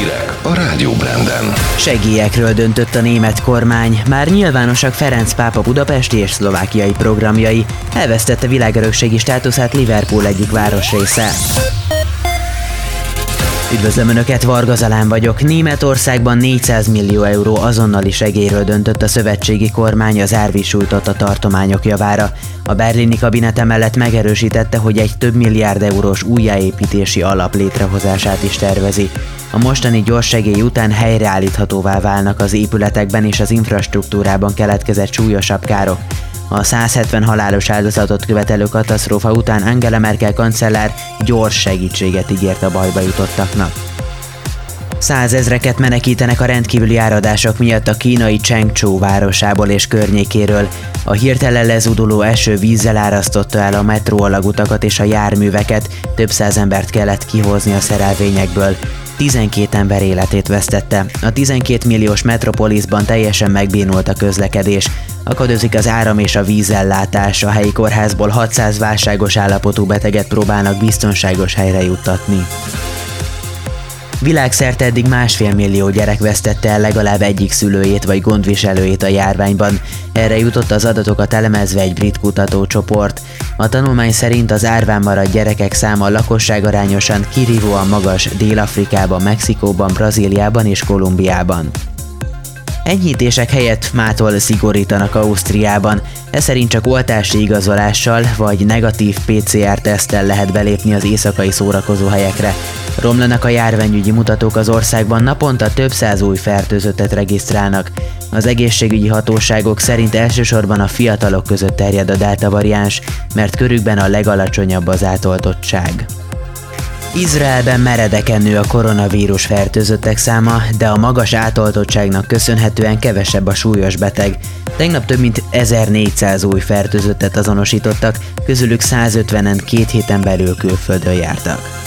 Hírek a Rádió Branden. Segélyekről döntött a német kormány, már nyilvánosak Ferenc pápa budapesti és szlovákiai programjai. Elvesztette világörökségi státuszát Liverpool egyik városrésze. Üdvözlöm Önöket, Varga Zalán vagyok. Németországban 400 millió euró azonnali segélyről döntött a szövetségi kormány az árvísújtott a tartományok javára. A berlini kabinet emellett megerősítette, hogy egy több milliárd eurós újjáépítési alap létrehozását is tervezi. A mostani gyors segély után helyreállíthatóvá válnak az épületekben és az infrastruktúrában keletkezett súlyosabb károk. A 170 halálos áldozatot követelő katasztrófa után Angela Merkel kancellár gyors segítséget ígért a bajba jutottaknak. Százezreket menekítenek a rendkívüli áradások miatt a kínai Chengzhou városából és környékéről. A hirtelen lezuduló eső vízzel árasztotta el a metró alagutakat és a járműveket, több száz embert kellett kihozni a szerelvényekből. 12 ember életét vesztette. A 12 milliós metropolisban teljesen megbénult a közlekedés. Akadozik az áram és a vízellátás, a helyi kórházból 600 válságos állapotú beteget próbálnak biztonságos helyre juttatni. Világszerte eddig másfél millió gyerek vesztette el legalább egyik szülőjét vagy gondviselőjét a járványban. Erre jutott az adatokat elemezve egy brit kutatócsoport. A tanulmány szerint az árván maradt gyerekek száma lakosság arányosan kirívóan magas Dél-Afrikában, Mexikóban, Brazíliában és Kolumbiában. Enyhítések helyett mától szigorítanak Ausztriában. Ez szerint csak oltási igazolással vagy negatív PCR-teszttel lehet belépni az éjszakai szórakozó helyekre. Romlanak a járványügyi mutatók az országban, naponta több száz új fertőzöttet regisztrálnak. Az egészségügyi hatóságok szerint elsősorban a fiatalok között terjed a delta variáns, mert körükben a legalacsonyabb az átoltottság. Izraelben meredeken nő a koronavírus fertőzöttek száma, de a magas átoltottságnak köszönhetően kevesebb a súlyos beteg. Tegnap több mint 1400 új fertőzöttet azonosítottak, közülük 150-en két héten belül külföldön jártak.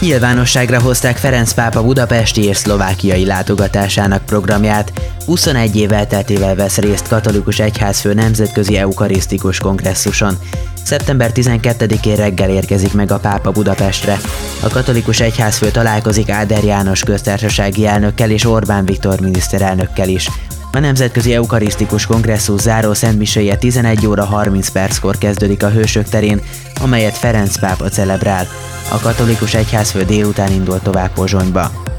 Nyilvánosságra hozták Ferenc pápa budapesti és szlovákiai látogatásának programját. 21 év elteltével vesz részt katolikus egyházfő nemzetközi eukarisztikus kongresszuson. Szeptember 12-én reggel érkezik meg a pápa Budapestre. A katolikus egyházfő találkozik Áder János köztársasági elnökkel és Orbán Viktor miniszterelnökkel is. A Nemzetközi Eukarisztikus Kongresszus záró szentmiséje 11 óra 30 perckor kezdődik a Hősök terén, amelyet Ferenc pápa celebrál. A katolikus egyházfő délután indul tovább Pozsonyba.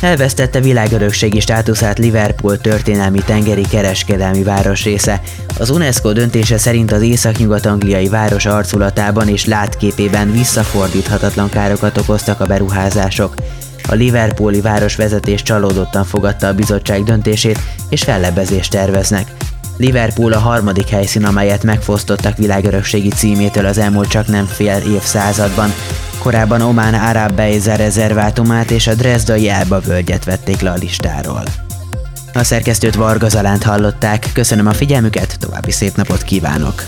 Elvesztette világörökségi státuszát Liverpool történelmi tengeri kereskedelmi városrésze. Az UNESCO döntése szerint az északnyugat-angliai város arculatában és látképében visszafordíthatatlan károkat okoztak a beruházások. A Liverpooli városvezetés csalódottan fogadta a bizottság döntését, és fellebezést terveznek. Liverpool a harmadik helyszín, amelyet megfosztottak világörökségi címétől az elmúlt csak nem fél évszázadban. Korábban Omán Arab Beiza rezervátumát és a Dresdai Elba völgyet vették le a listáról. A szerkesztőt Varga Zalánt hallották, köszönöm a figyelmüket, további szép napot kívánok!